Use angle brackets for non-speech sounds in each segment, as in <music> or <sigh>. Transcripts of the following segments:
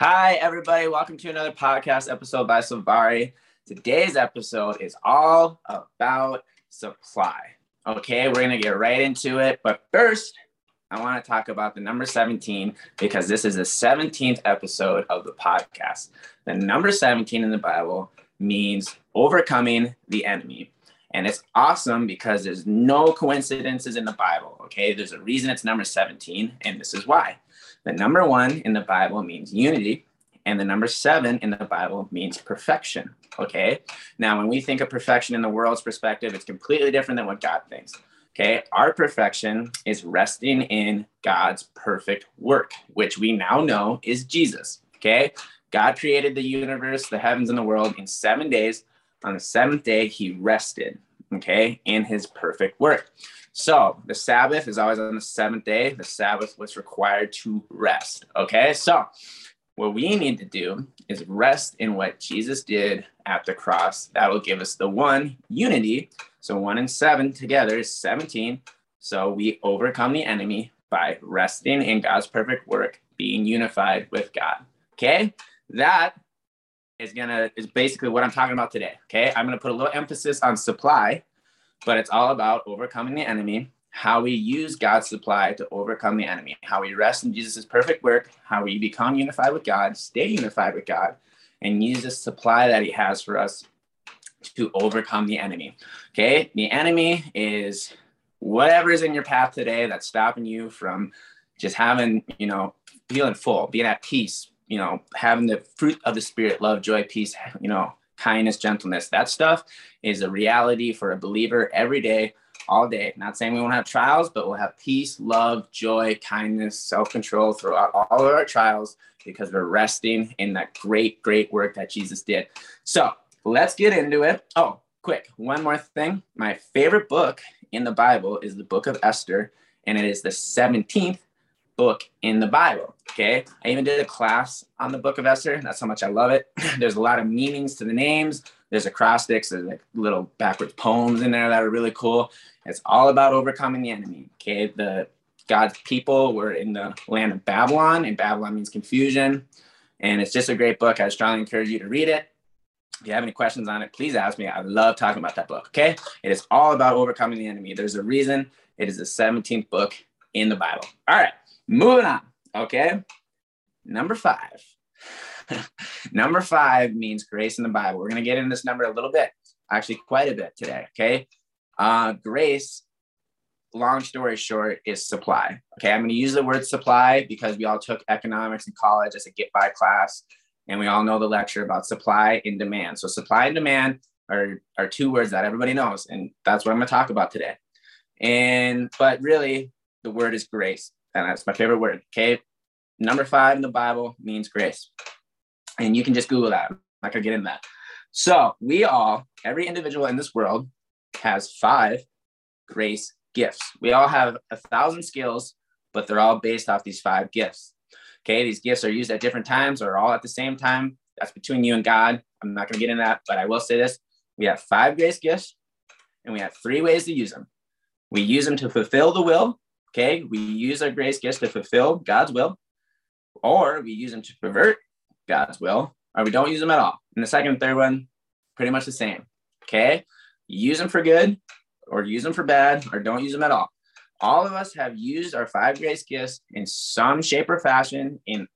Hi, everybody. Welcome to another podcast episode by Savari. Today's episode is all about supply. Okay, we're going to get right into it. But first, I want to talk about the number 17 because this is the 17th episode of the podcast. The number 17 in the Bible means overcoming the enemy. And it's awesome because there's no coincidences in the Bible. Okay, there's a reason it's number 17, and this is why. The number one in the Bible means unity, and the number seven in the Bible means perfection. Okay. Now, when we think of perfection in the world's perspective, it's completely different than what God thinks. Okay. Our perfection is resting in God's perfect work, which we now know is Jesus. Okay. God created the universe, the heavens, and the world in seven days. On the seventh day, he rested. Okay. In his perfect work. So the Sabbath is always on the seventh day. The Sabbath was required to rest. Okay. So what we need to do is rest in what Jesus did at the cross. That will give us the one unity. So one and seven together is 17. So we overcome the enemy by resting in God's perfect work, being unified with God. Okay. That is gonna is basically what I'm talking about today. Okay. I'm gonna put a little emphasis on supply but it's all about overcoming the enemy, how we use God's supply to overcome the enemy, how we rest in Jesus' perfect work, how we become unified with God, stay unified with God, and use the supply that He has for us to overcome the enemy. Okay, the enemy is whatever is in your path today that's stopping you from just having, you know, feeling full, being at peace, you know, having the fruit of the spirit, love, joy, peace, you know, kindness, gentleness. That stuff is a reality for a believer every day, all day. Not saying we won't have trials, but we'll have peace, love, joy, kindness, self control throughout all of our trials because we're resting in that great, great work that Jesus did. So let's get into it. Oh, quick, one more thing. My favorite book in the Bible is the book of Esther, and it is the 17th book in the Bible. Okay. I even did a class on the book of Esther. That's how much I love it. <clears throat> There's a lot of meanings to the names. There's acrostics, there's like little backwards poems in there that are really cool. It's all about overcoming the enemy. Okay. The God's people were in the land of Babylon, and Babylon means confusion. And it's just a great book. I strongly encourage you to read it. If you have any questions on it, please ask me. I love talking about that book. Okay. It is all about overcoming the enemy. There's a reason it is the 17th book in the Bible. All right. Moving on. Okay. Number five. <laughs> number five means grace in the Bible. We're going to get into this number a little bit, actually, quite a bit today. Okay. Uh, grace, long story short, is supply. Okay. I'm going to use the word supply because we all took economics in college as a get by class. And we all know the lecture about supply and demand. So, supply and demand are, are two words that everybody knows. And that's what I'm going to talk about today. And, but really, the word is grace and that's my favorite word. Okay. Number five in the Bible means grace. And you can just Google that. I'm not gonna get in that. So we all, every individual in this world has five grace gifts. We all have a thousand skills, but they're all based off these five gifts. Okay, these gifts are used at different times or all at the same time. That's between you and God. I'm not gonna get into that, but I will say this. We have five grace gifts, and we have three ways to use them. We use them to fulfill the will Okay, we use our grace gifts to fulfill God's will, or we use them to pervert God's will, or we don't use them at all. And the second and third one, pretty much the same. Okay, use them for good, or use them for bad, or don't use them at all. All of us have used our five grace gifts in some shape or fashion in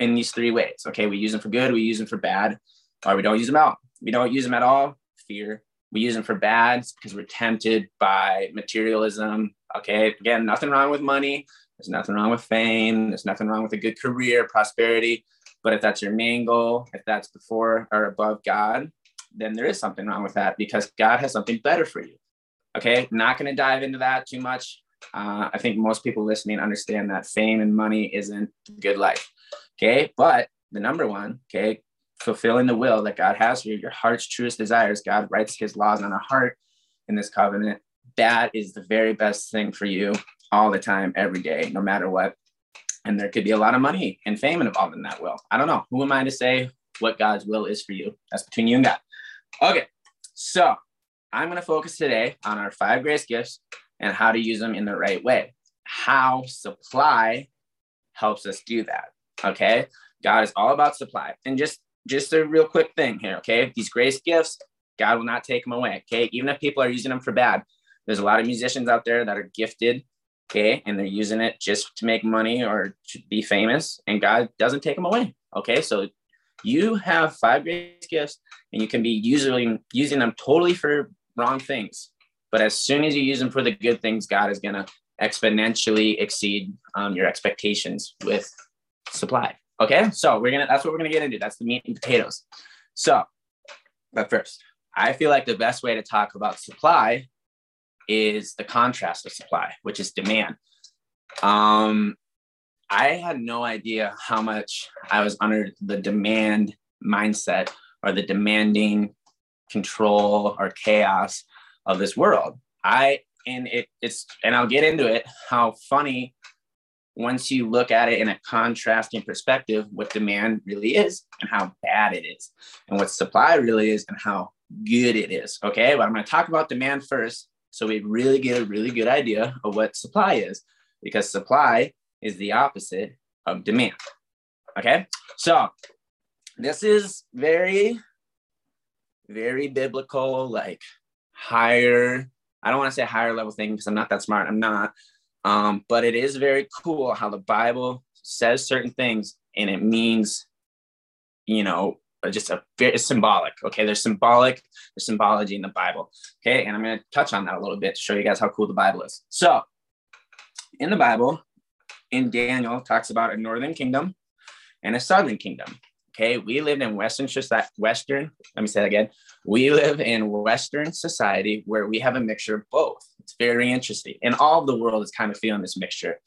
in these three ways. Okay, we use them for good, we use them for bad, or we don't use them out. We don't use them at all. Fear. We use them for bad because we're tempted by materialism, Okay. Again, nothing wrong with money. There's nothing wrong with fame. There's nothing wrong with a good career, prosperity. But if that's your main goal, if that's before or above God, then there is something wrong with that because God has something better for you. Okay. Not going to dive into that too much. Uh, I think most people listening understand that fame and money isn't a good life. Okay. But the number one, okay, fulfilling the will that God has for you, your heart's truest desires. God writes his laws on our heart in this covenant that is the very best thing for you all the time, every day, no matter what. And there could be a lot of money and fame involved in that will. I don't know. Who am I to say what God's will is for you? That's between you and God. Okay, so I'm going to focus today on our five grace gifts and how to use them in the right way. How supply helps us do that. Okay, God is all about supply. And just just a real quick thing here, okay? These grace gifts, God will not take them away, okay? Even if people are using them for bad, there's a lot of musicians out there that are gifted, okay, and they're using it just to make money or to be famous, and God doesn't take them away, okay? So you have five great gifts, and you can be using using them totally for wrong things, but as soon as you use them for the good things, God is gonna exponentially exceed um, your expectations with supply. Okay, so we're gonna that's what we're gonna get into. That's the meat and potatoes. So, but first, I feel like the best way to talk about supply is the contrast of supply, which is demand. Um, I had no idea how much I was under the demand mindset or the demanding control or chaos of this world. I and it, it's and I'll get into it how funny once you look at it in a contrasting perspective what demand really is and how bad it is and what supply really is and how good it is okay but i'm going to talk about demand first so we really get a really good idea of what supply is because supply is the opposite of demand okay so this is very very biblical like higher I don't want to say higher level thing because I'm not that smart. I'm not. Um, but it is very cool how the Bible says certain things and it means, you know, just a very symbolic. Okay. There's symbolic, there's symbology in the Bible. Okay. And I'm going to touch on that a little bit to show you guys how cool the Bible is. So in the Bible, in Daniel, talks about a northern kingdom and a southern kingdom. Okay, we live in Western Western. Let me say that again. We live in Western society where we have a mixture of both. It's very interesting, and all of the world is kind of feeling this mixture.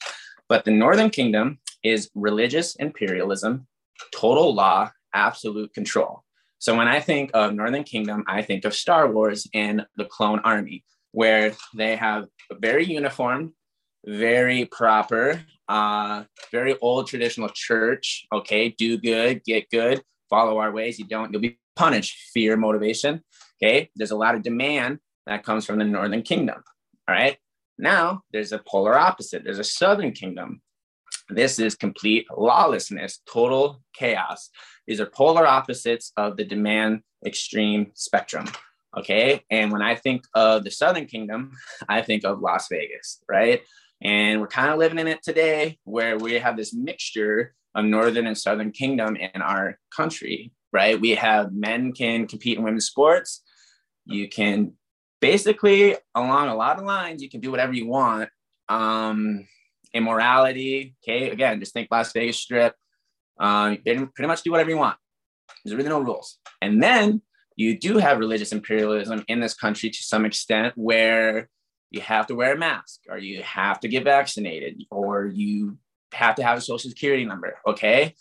But the Northern Kingdom is religious imperialism, total law, absolute control. So when I think of Northern Kingdom, I think of Star Wars and the Clone Army, where they have a very uniform, very proper, uh, very old traditional church. Okay, do good, get good, follow our ways. You don't, you'll be punished. Fear, motivation. Okay, there's a lot of demand that comes from the Northern Kingdom. All right, now there's a polar opposite. There's a Southern Kingdom. This is complete lawlessness, total chaos. These are polar opposites of the demand extreme spectrum. Okay. And when I think of the Southern Kingdom, I think of Las Vegas, right? And we're kind of living in it today where we have this mixture of Northern and Southern Kingdom in our country, right? We have men can compete in women's sports. You can basically, along a lot of lines, you can do whatever you want. Um, immorality, okay, again, just think Las Vegas Strip. Um, you can pretty much do whatever you want. There's really no rules. And then you do have religious imperialism in this country to some extent where you have to wear a mask or you have to get vaccinated or you have to have a social security number okay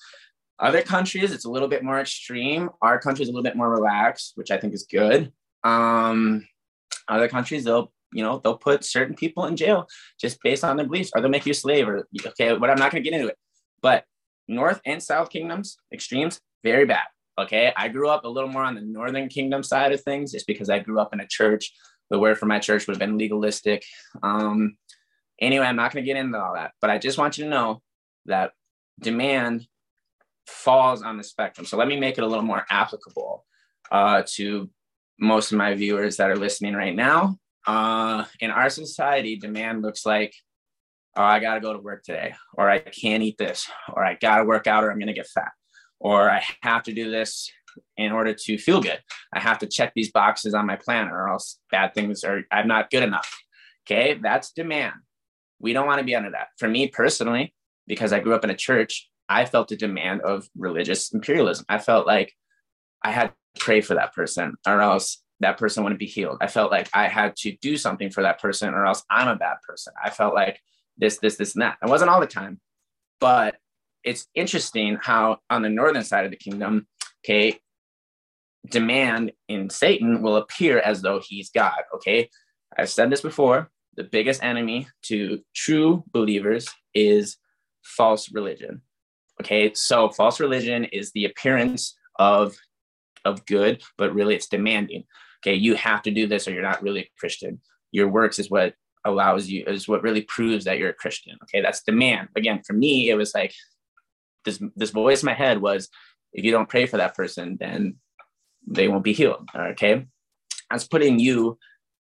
other countries it's a little bit more extreme our country is a little bit more relaxed which i think is good um, other countries they'll you know they'll put certain people in jail just based on their beliefs or they'll make you a slave or okay but i'm not going to get into it but north and south kingdoms extremes very bad okay i grew up a little more on the northern kingdom side of things just because i grew up in a church the word for my church would have been legalistic. Um, anyway, I'm not going to get into all that, but I just want you to know that demand falls on the spectrum. So let me make it a little more applicable uh, to most of my viewers that are listening right now. Uh, in our society, demand looks like, oh, I got to go to work today, or I can't eat this, or I got to work out, or I'm going to get fat, or I have to do this in order to feel good. I have to check these boxes on my planner or else bad things are, I'm not good enough. Okay. That's demand. We don't want to be under that. For me personally, because I grew up in a church, I felt a demand of religious imperialism. I felt like I had to pray for that person or else that person wouldn't be healed. I felt like I had to do something for that person or else I'm a bad person. I felt like this, this, this, and that. It wasn't all the time, but it's interesting how on the northern side of the kingdom, okay, demand in Satan will appear as though he's God. Okay. I've said this before. The biggest enemy to true believers is false religion. Okay. So false religion is the appearance of, of good, but really it's demanding. Okay. You have to do this or you're not really a Christian. Your works is what allows you, is what really proves that you're a Christian. Okay. That's demand. Again, for me, it was like, this this voice in my head was, if you don't pray for that person, then they won't be healed. Okay. That's putting you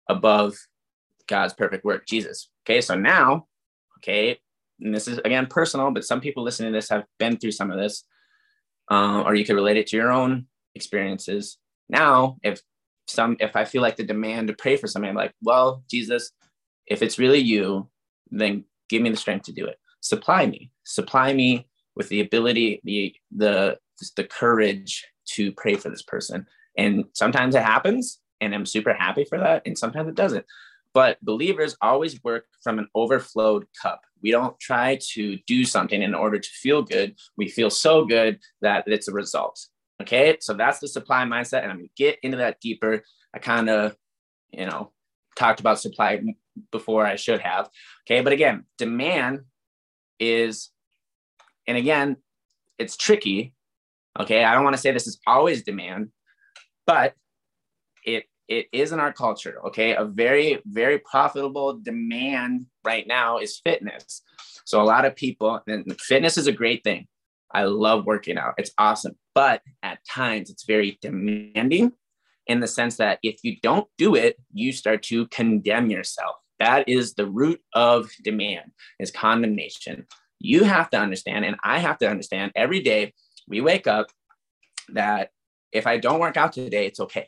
above God's perfect work, Jesus. Okay. So now, okay, and this is again personal, but some people listening to this have been through some of this, uh, or you could relate it to your own experiences. Now, if some, if I feel like the demand to pray for somebody, I'm like, well, Jesus, if it's really you, then give me the strength to do it. Supply me, supply me with the ability, the the the courage to pray for this person. And sometimes it happens, and I'm super happy for that, and sometimes it doesn't. But believers always work from an overflowed cup. We don't try to do something in order to feel good. We feel so good that it's a result. Okay. So that's the supply mindset. And I'm to get into that deeper. I kind of, you know, talked about supply before I should have. Okay. But again, demand is, and again, it's tricky. Okay. I don't want to say this is always demand, but it it is in our culture okay a very very profitable demand right now is fitness so a lot of people and fitness is a great thing i love working out. It's awesome. But at times it's very demanding in the sense that if you don't do it you start to condemn yourself. That is the root of demand is condemnation. You have to understand and i have to understand every day we wake up that if i don't work out today it's okay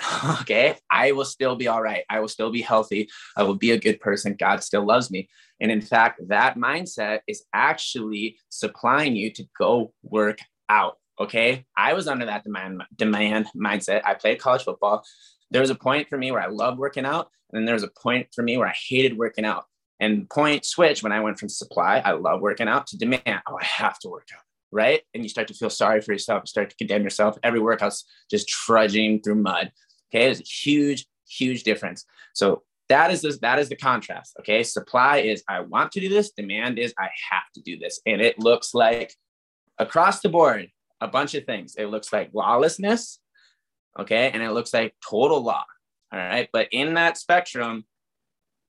<laughs> okay, I will still be all right. I will still be healthy. I will be a good person. God still loves me. And in fact, that mindset is actually supplying you to go work out. Okay. I was under that demand, demand mindset. I played college football. There was a point for me where I loved working out. And then there was a point for me where I hated working out. And point switch when I went from supply, I love working out to demand. Oh, I have to work out right? And you start to feel sorry for yourself, you start to condemn yourself. Every workout's just trudging through mud. Okay, it's a huge, huge difference. So that is this, that is the contrast. Okay, supply is I want to do this, demand is I have to do this, and it looks like across the board a bunch of things. It looks like lawlessness, okay, and it looks like total law. All right, but in that spectrum,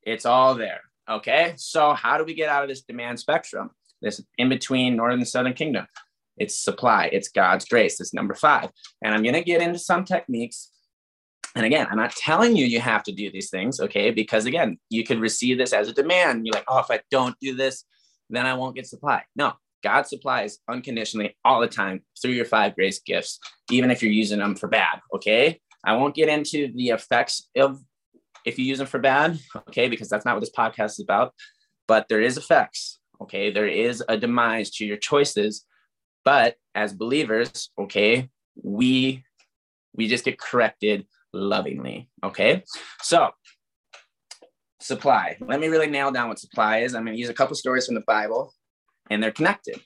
it's all there. Okay, so how do we get out of this demand spectrum? This in between northern and southern kingdom. It's supply, it's God's grace. It's number five. And I'm going to get into some techniques. And again, I'm not telling you you have to do these things, okay? Because again, you could receive this as a demand. You're like, oh, if I don't do this, then I won't get supply. No, God supplies unconditionally all the time through your five grace gifts, even if you're using them for bad, okay? I won't get into the effects of if you use them for bad, okay, because that's not what this podcast is about. But there is effects, Okay. There is a demise to your choices. But as believers, okay, we we just get corrected lovingly. Okay. So supply. Let me really nail down what supply is. I'm going to use a couple stories from the Bible and they're connected.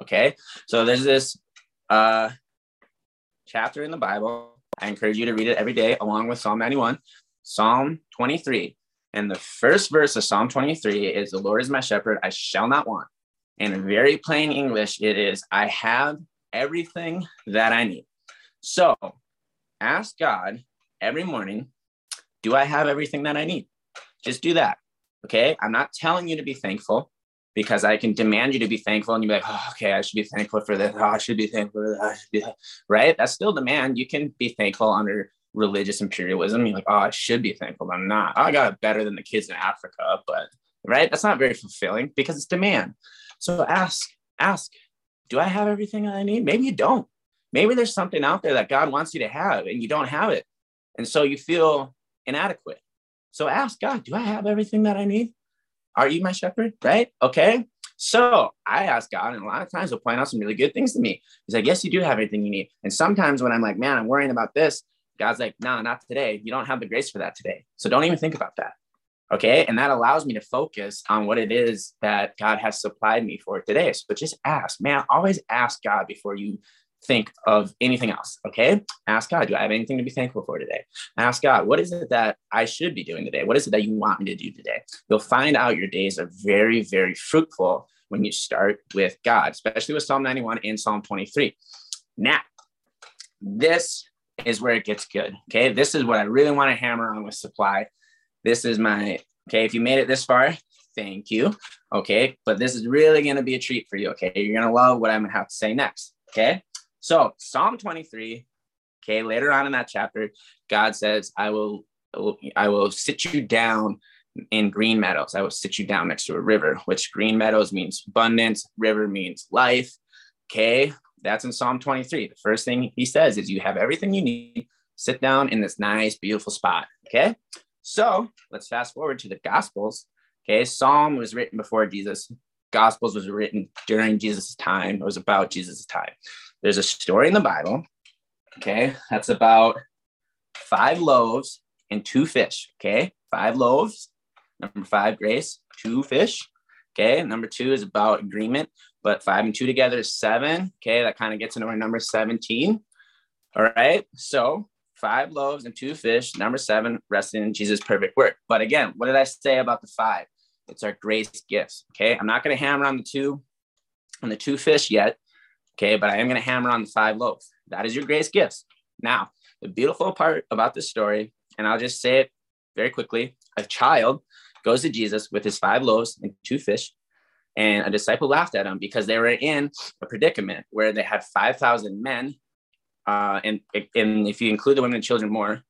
Okay. So there's this uh, chapter in the Bible. I encourage you to read it every day along with Psalm 91, Psalm 23. And the first verse of Psalm 23 is The Lord is my shepherd, I shall not want. In very plain English, it is, I have everything that I need. So ask God every morning, Do I have everything that I need? Just do that. Okay. I'm not telling you to be thankful because I can demand you to be thankful and you're like, oh, okay, I should be thankful for this. Oh, I should be thankful for that. Be, right? That's still demand. You can be thankful under religious imperialism. You're like, oh, I should be thankful. I'm not. Oh, I got it better than the kids in Africa, but right, that's not very fulfilling because it's demand. So ask, ask, do I have everything I need? Maybe you don't. Maybe there's something out there that God wants you to have and you don't have it. And so you feel inadequate. So ask God, do I have everything that I need? Are you my shepherd? Right? Okay. So I ask God, and a lot of times he'll point out some really good things to me. He's like, Yes, you do have everything you need. And sometimes when I'm like, Man, I'm worrying about this, God's like, nah, not today. You don't have the grace for that today. So don't even think about that. Okay. And that allows me to focus on what it is that God has supplied me for today. So just ask, man, always ask God before you think of anything else. Okay. Ask God, do I have anything to be thankful for today? Ask God, what is it that I should be doing today? What is it that you want me to do today? You'll find out your days are very, very fruitful when you start with God, especially with Psalm 91 and Psalm 23. Now, this is where it gets good. Okay. This is what I really want to hammer on with supply. This is my, okay. If you made it this far, Thank you. Okay. But this is really going to be a treat for you. Okay. You're going to love what I'm going to have to say next. Okay. So, Psalm 23. Okay. Later on in that chapter, God says, I will, I will sit you down in green meadows. I will sit you down next to a river, which green meadows means abundance, river means life. Okay. That's in Psalm 23. The first thing he says is, You have everything you need. Sit down in this nice, beautiful spot. Okay. So let's fast forward to the Gospels. Okay. Psalm was written before Jesus. Gospels was written during Jesus' time. It was about Jesus' time. There's a story in the Bible. Okay. That's about five loaves and two fish. Okay. Five loaves. Number five, grace, two fish. Okay. Number two is about agreement, but five and two together is seven. Okay. That kind of gets into our number 17. All right. So five loaves and two fish. Number seven, resting in Jesus' perfect work. But again, what did I say about the five? It's our grace gifts. Okay. I'm not going to hammer on the two on the two fish yet. Okay. But I am going to hammer on the five loaves. That is your grace gifts. Now, the beautiful part about this story, and I'll just say it very quickly a child goes to Jesus with his five loaves and two fish. And a disciple laughed at him because they were in a predicament where they had 5,000 men. Uh, and, and if you include the women and children more,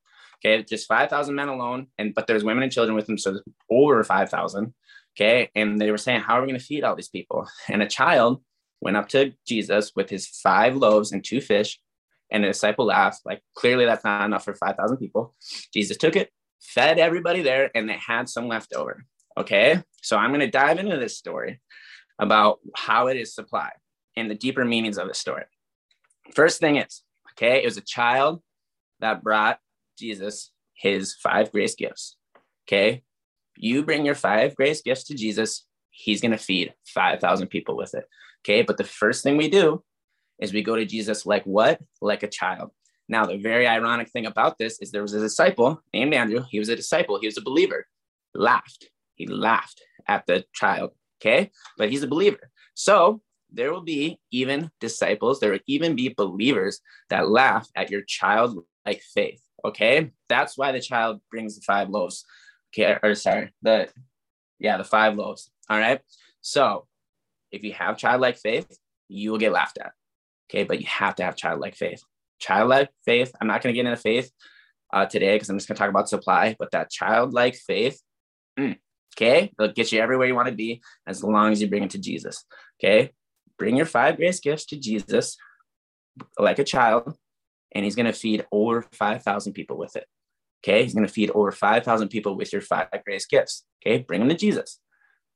okay, just 5,000 men alone. And but there's women and children with them, so over 5,000. Okay. And they were saying, How are we going to feed all these people? And a child went up to Jesus with his five loaves and two fish. And the disciple laughed, like, clearly that's not enough for 5,000 people. Jesus took it, fed everybody there, and they had some left over. Okay. So I'm going to dive into this story about how it is supplied and the deeper meanings of the story. First thing is, okay, it was a child that brought Jesus his five grace gifts. Okay. You bring your five grace gifts to Jesus, he's going to feed 5,000 people with it. Okay. But the first thing we do is we go to Jesus like what? Like a child. Now, the very ironic thing about this is there was a disciple named Andrew. He was a disciple, he was a believer. Laughed. He laughed at the child. Okay. But he's a believer. So there will be even disciples, there will even be believers that laugh at your childlike faith. Okay. That's why the child brings the five loaves. Okay. Or sorry, the, yeah, the five loaves. All right. So if you have childlike faith, you will get laughed at. Okay. But you have to have childlike faith childlike faith. I'm not going to get into faith uh, today because I'm just going to talk about supply, but that childlike faith, mm, okay, it'll get you everywhere you want to be as long as you bring it to Jesus. Okay, bring your five grace gifts to Jesus like a child, and He's going to feed over 5,000 people with it. Okay, He's going to feed over 5,000 people with your five grace gifts. Okay, bring them to Jesus.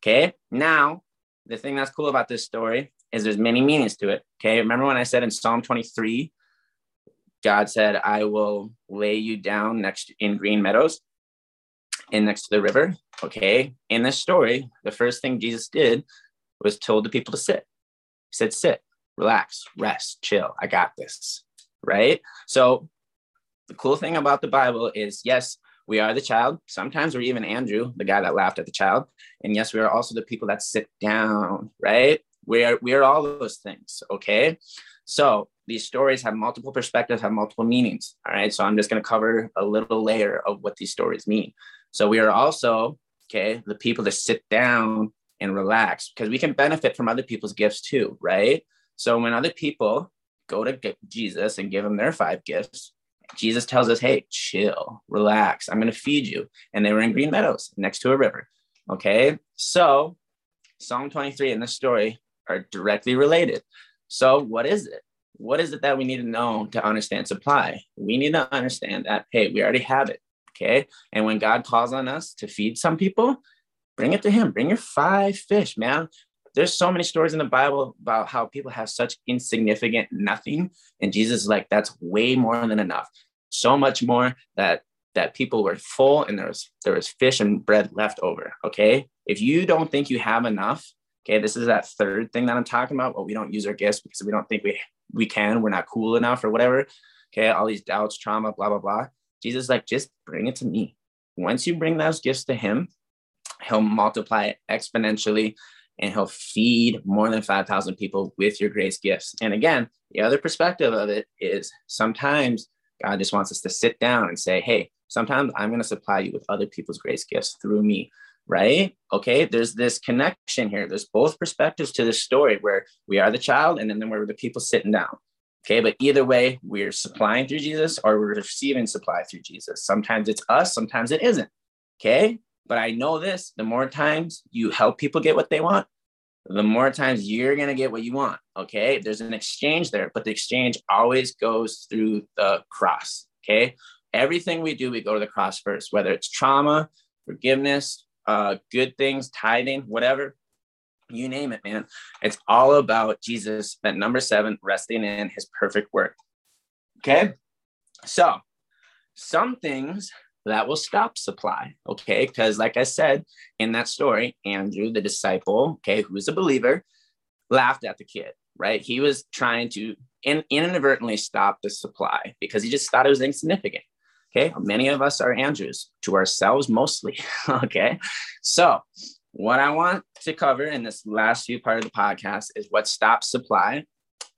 Okay, now the thing that's cool about this story is there's many meanings to it. Okay, remember when I said in Psalm 23 God said, I will lay you down next in green meadows and next to the river. Okay. In this story, the first thing Jesus did was told the people to sit. He said, sit, relax, rest, chill. I got this. Right. So the cool thing about the Bible is yes, we are the child. Sometimes we're even Andrew, the guy that laughed at the child. And yes, we are also the people that sit down, right? We are we are all those things. Okay. So these stories have multiple perspectives, have multiple meanings. All right. So I'm just going to cover a little layer of what these stories mean. So we are also, okay, the people that sit down and relax because we can benefit from other people's gifts too, right? So when other people go to Jesus and give them their five gifts, Jesus tells us, hey, chill, relax. I'm going to feed you. And they were in Green Meadows next to a river. Okay. So Psalm 23 and this story are directly related. So, what is it? What is it that we need to know to understand supply? We need to understand that, hey, we already have it. Okay. And when God calls on us to feed some people, bring it to Him. Bring your five fish, man. There's so many stories in the Bible about how people have such insignificant nothing. And Jesus is like, that's way more than enough. So much more that that people were full and there was there was fish and bread left over. Okay. If you don't think you have enough, Okay, this is that third thing that I'm talking about. Well, we don't use our gifts because we don't think we we can. We're not cool enough or whatever. Okay, all these doubts, trauma, blah blah blah. Jesus like, just bring it to me. Once you bring those gifts to Him, He'll multiply it exponentially, and He'll feed more than five thousand people with your grace gifts. And again, the other perspective of it is sometimes God just wants us to sit down and say, hey, sometimes I'm going to supply you with other people's grace gifts through me right? Okay, there's this connection here. There's both perspectives to this story where we are the child and then we're the people sitting down. Okay, but either way, we're supplying through Jesus or we're receiving supply through Jesus. Sometimes it's us, sometimes it isn't. Okay, but I know this the more times you help people get what they want, the more times you're going to get what you want. Okay, there's an exchange there, but the exchange always goes through the cross. Okay, everything we do, we go to the cross first, whether it's trauma, forgiveness, uh, good things, tithing, whatever, you name it, man. It's all about Jesus, at number seven, resting in his perfect work. Okay. So, some things that will stop supply. Okay. Because, like I said in that story, Andrew, the disciple, okay, who's a believer, laughed at the kid, right? He was trying to in, inadvertently stop the supply because he just thought it was insignificant. Okay. Many of us are Andrews to ourselves mostly. <laughs> okay. So, what I want to cover in this last few part of the podcast is what stops supply.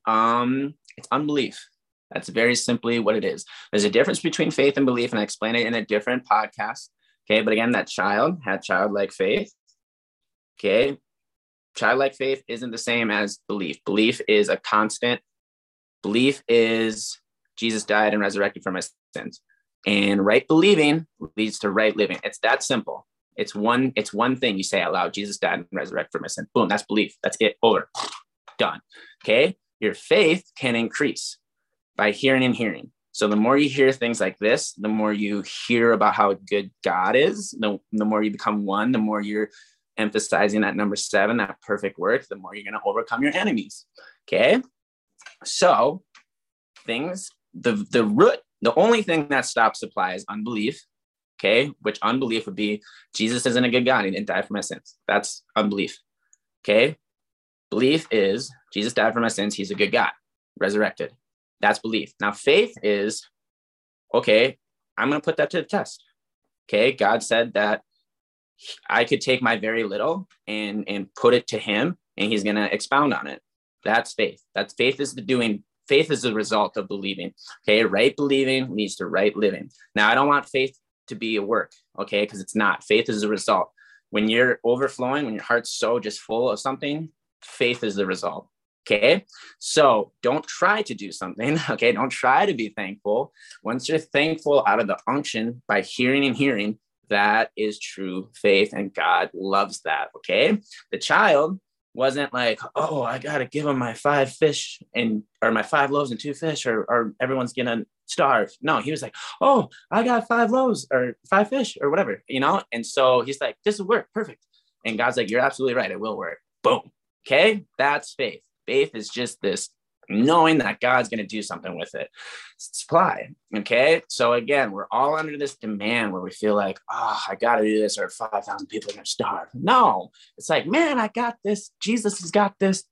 Um, it's unbelief. That's very simply what it is. There's a difference between faith and belief, and I explain it in a different podcast. Okay, but again, that child had childlike faith. Okay, childlike faith isn't the same as belief. Belief is a constant. Belief is Jesus died and resurrected for my sins. And right believing leads to right living. It's that simple. It's one, it's one thing you say out loud. Jesus died and resurrected for my sin. Boom, that's belief. That's it. Over. Done. Okay. Your faith can increase by hearing and hearing. So the more you hear things like this, the more you hear about how good God is, the, the more you become one, the more you're emphasizing that number seven, that perfect work, the more you're going to overcome your enemies. Okay. So things, the, the root, the only thing that stops supply is unbelief Okay. Which unbelief would be Jesus isn't a good God. He didn't die for my sins. That's unbelief. Okay. Belief is Jesus died for my sins. He's a good God, resurrected. That's belief. Now, faith is okay, I'm going to put that to the test. Okay. God said that I could take my very little and, and put it to him and he's going to expound on it. That's faith. That's faith is the doing faith is the result of believing. Okay, right believing leads to right living. Now, I don't want faith to be a work, okay? Because it's not. Faith is a result. When you're overflowing, when your heart's so just full of something, faith is the result. Okay. So don't try to do something. <laughs> Okay. Don't try to be thankful. Once you're thankful out of the unction by hearing and hearing, that is true faith. And God loves that. Okay. The child wasn't like, oh, I gotta give him my five fish and or my five loaves and two fish, or or everyone's gonna starve. No, he was like, oh, I got five loaves or five fish or whatever, you know. And so he's like, this will work, perfect. And God's like, you're absolutely right, it will work. Boom. Okay, that's faith. Faith is just this knowing that God's going to do something with it. Supply. Okay. So again, we're all under this demand where we feel like, oh, I got to do this or 5,000 people are going to starve. No, it's like, man, I got this. Jesus has got this.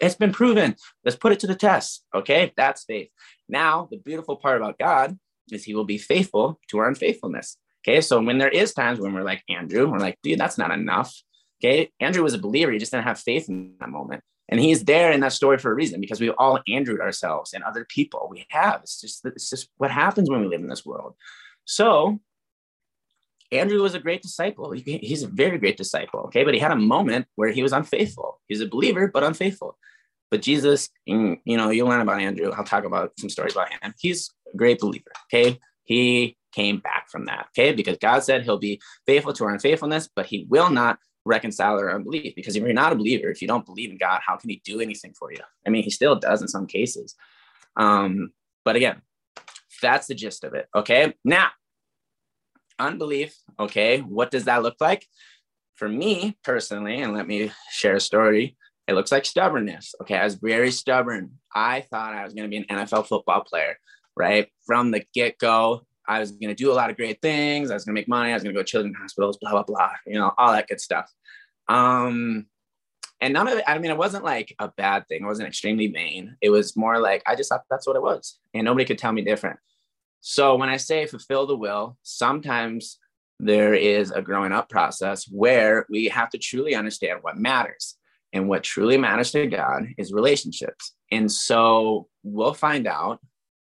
It's been proven. Let's put it to the test. Okay. That's faith. Now, the beautiful part about God is he will be faithful to our unfaithfulness. Okay. So when there is times when we're like, Andrew, we're like, dude, that's not enough. Okay. Andrew was a believer. He just didn't have faith in that moment. And he's there in that story for a reason because we all Andrewed ourselves and other people. We have. It's just it's just what happens when we live in this world. So Andrew was a great disciple. He's a very great disciple. Okay. But he had a moment where he was unfaithful. He's a believer, but unfaithful. But Jesus, you know, you'll learn about Andrew. I'll talk about some stories about him. He's a great believer. Okay. He came back from that. Okay. Because God said he'll be faithful to our unfaithfulness, but he will not reconcile our unbelief. Because if you're not a believer, if you don't believe in God, how can He do anything for you? I mean, He still does in some cases. Um, but again, that's the gist of it. Okay. Now, unbelief. Okay. What does that look like? For me personally, and let me share a story. It looks like stubbornness. Okay. I was very stubborn. I thought I was going to be an NFL football player, right? From the get go, I was going to do a lot of great things. I was going to make money. I was going to go to children's hospitals, blah, blah, blah, you know, all that good stuff. Um, and none of it, I mean, it wasn't like a bad thing. It wasn't extremely vain. It was more like, I just thought that's what it was. And nobody could tell me different. So when I say fulfill the will, sometimes there is a growing up process where we have to truly understand what matters. And what truly matters to God is relationships. And so we'll find out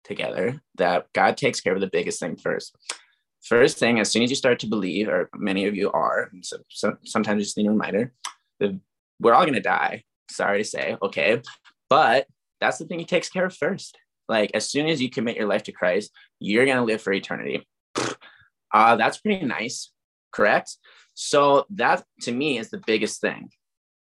together that God takes care of the biggest thing first first thing, as soon as you start to believe, or many of you are, so, so sometimes just need a reminder, that we're all going to die. Sorry to say, okay, but that's the thing he takes care of first. Like as soon as you commit your life to Christ, you're going to live for eternity. Uh, that's pretty nice, correct? So that to me is the biggest thing,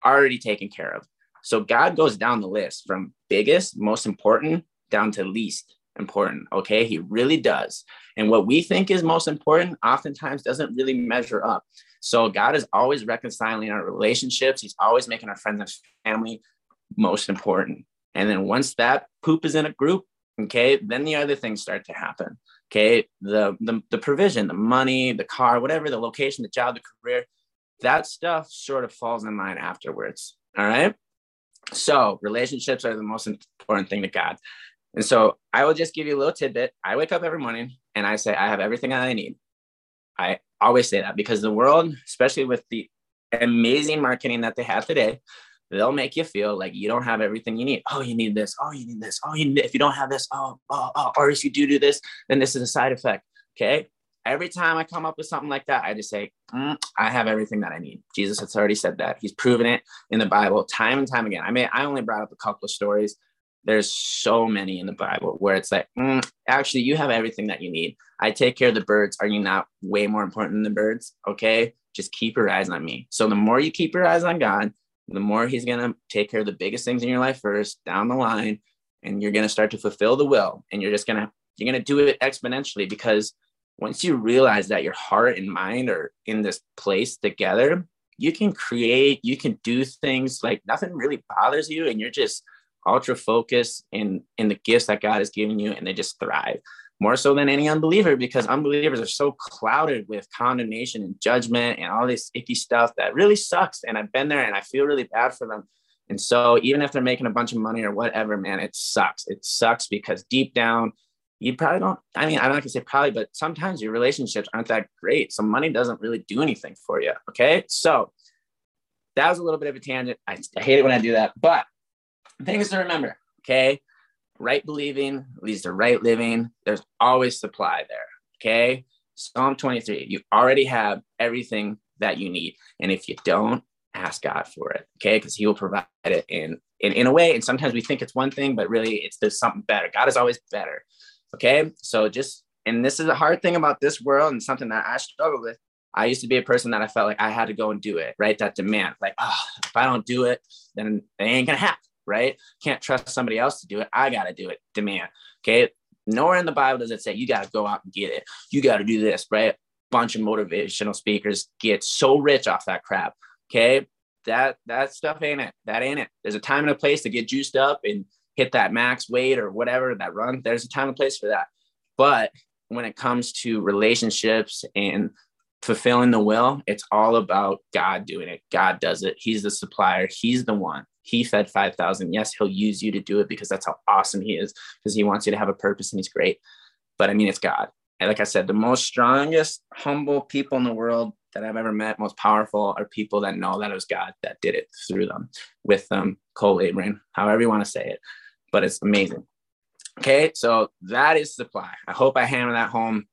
already taken care of. So God goes down the list from biggest, most important, down to least important. Okay. He really does. And what we think is most important oftentimes doesn't really measure up. So God is always reconciling our relationships. He's always making our friends and family most important. And then once that poop is in a group, okay, then the other things start to happen. Okay. The, the, the provision, the money, the car, whatever, the location, the job, the career, that stuff sort of falls in line afterwards. All right. So relationships are the most important thing to God. And so I will just give you a little tidbit. I wake up every morning and I say, I have everything that I need. I always say that because the world, especially with the amazing marketing that they have today, they'll make you feel like you don't have everything you need. Oh, you need this. Oh, you need this. Oh, you need, if you don't have this, oh, oh, oh, or if you do do this, then this is a side effect. Okay. Every time I come up with something like that, I just say, mm, I have everything that I need. Jesus has already said that. He's proven it in the Bible time and time again. I mean, I only brought up a couple of stories there's so many in the Bible where it's like, mm, actually, you have everything that you need. I take care of the birds. Are you not way more important than the birds? Okay, just keep your eyes on me. So the more you keep your eyes on God, the more He's gonna take care of the biggest things in your life first, down the line, and you're gonna start to fulfill the will. And you're just gonna you're gonna do it exponentially because once you realize that your heart and mind are in this place together, you can create, you can do things like nothing really bothers you, and you're just ultra focused in in the gifts that God has given you, and they just thrive more so than any unbeliever because unbelievers are so clouded with condemnation and judgment and all this icky stuff that really sucks. And I've been there, and I feel really bad for them. And so even if they're making a bunch of money or whatever, man, it sucks. It sucks because deep down, you probably don't. I mean, I'm not gonna say probably, but sometimes your relationships aren't that great. So money doesn't really do anything for you. Okay, so that was a little bit of a tangent. I, I hate it when I do that, but things to remember. Okay. Right believing leads to right living. There's always supply there. Okay. Psalm 23, you already have everything that you need. And if you don't, ask God for it. Okay. Because he will provide it in, in, in a way. And sometimes we think it's one thing, but really it's there's something better. God is always better. Okay. So just, and this is a hard thing about this world and something that I struggle with. I used to be a person that I felt like I had to go and do it, right? That demand, like, oh, if I don't do it, then it ain't gonna happen right? Can't trust somebody else to do it. I got to do it. Demand. Okay. Nowhere in the Bible does it say you got to go out and get it. You got to do this, right? Bunch of motivational speakers get so rich off that crap. Okay. That that stuff ain't it. That ain't it. There's a time and a place to get juiced up and hit that max weight or whatever that run. There's a time and place for that. But when it comes to relationships and fulfilling the will, it's all about God doing it. God does it. He's the supplier. He's the one he fed 5,000. Yes, he'll use you to do it because that's how awesome he is, because he wants you to have a purpose and he's great. But I mean, it's God. And like I said, the most strongest, humble people in the world that I've ever met, most powerful, are people that know that it was God that did it through them, with them, co laboring, however you want to say it. But it's amazing. Okay, so that is supply. I hope I hammer that home.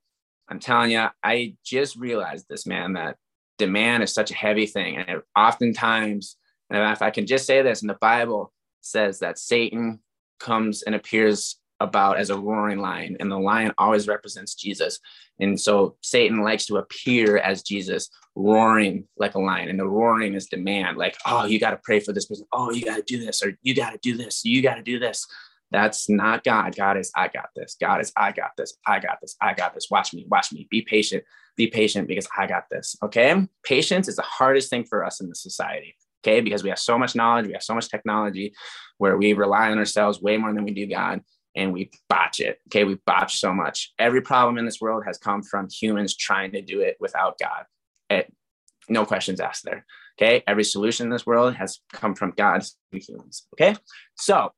I'm telling you, I just realized this, man, that demand is such a heavy thing. And it, oftentimes and if I can just say this, in the Bible says that Satan comes and appears about as a roaring lion, and the lion always represents Jesus. And so Satan likes to appear as Jesus, roaring like a lion. And the roaring is demand, like, oh, you got to pray for this person. Oh, you got to do this, or you got to do this. You got to do this. That's not God. God is, I got this. God is, I got this. I got this. I got this. Watch me. Watch me. Be patient. Be patient because I got this. Okay. Patience is the hardest thing for us in the society. Okay. Because we have so much knowledge, we have so much technology where we rely on ourselves way more than we do God and we botch it. Okay. We botch so much. Every problem in this world has come from humans trying to do it without God. It, no questions asked there. Okay. Every solution in this world has come from God's humans. Okay. So,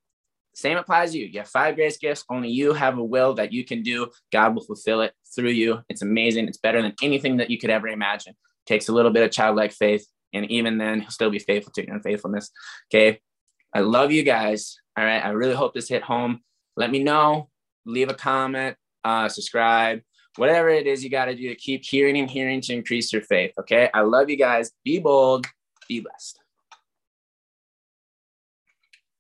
same applies to you. You have five grace gifts. Only you have a will that you can do. God will fulfill it through you. It's amazing. It's better than anything that you could ever imagine. It takes a little bit of childlike faith. And even then, he'll still be faithful to your unfaithfulness. Okay. I love you guys. All right. I really hope this hit home. Let me know. Leave a comment, uh, subscribe, whatever it is you got to do to keep hearing and hearing to increase your faith. Okay. I love you guys. Be bold, be blessed.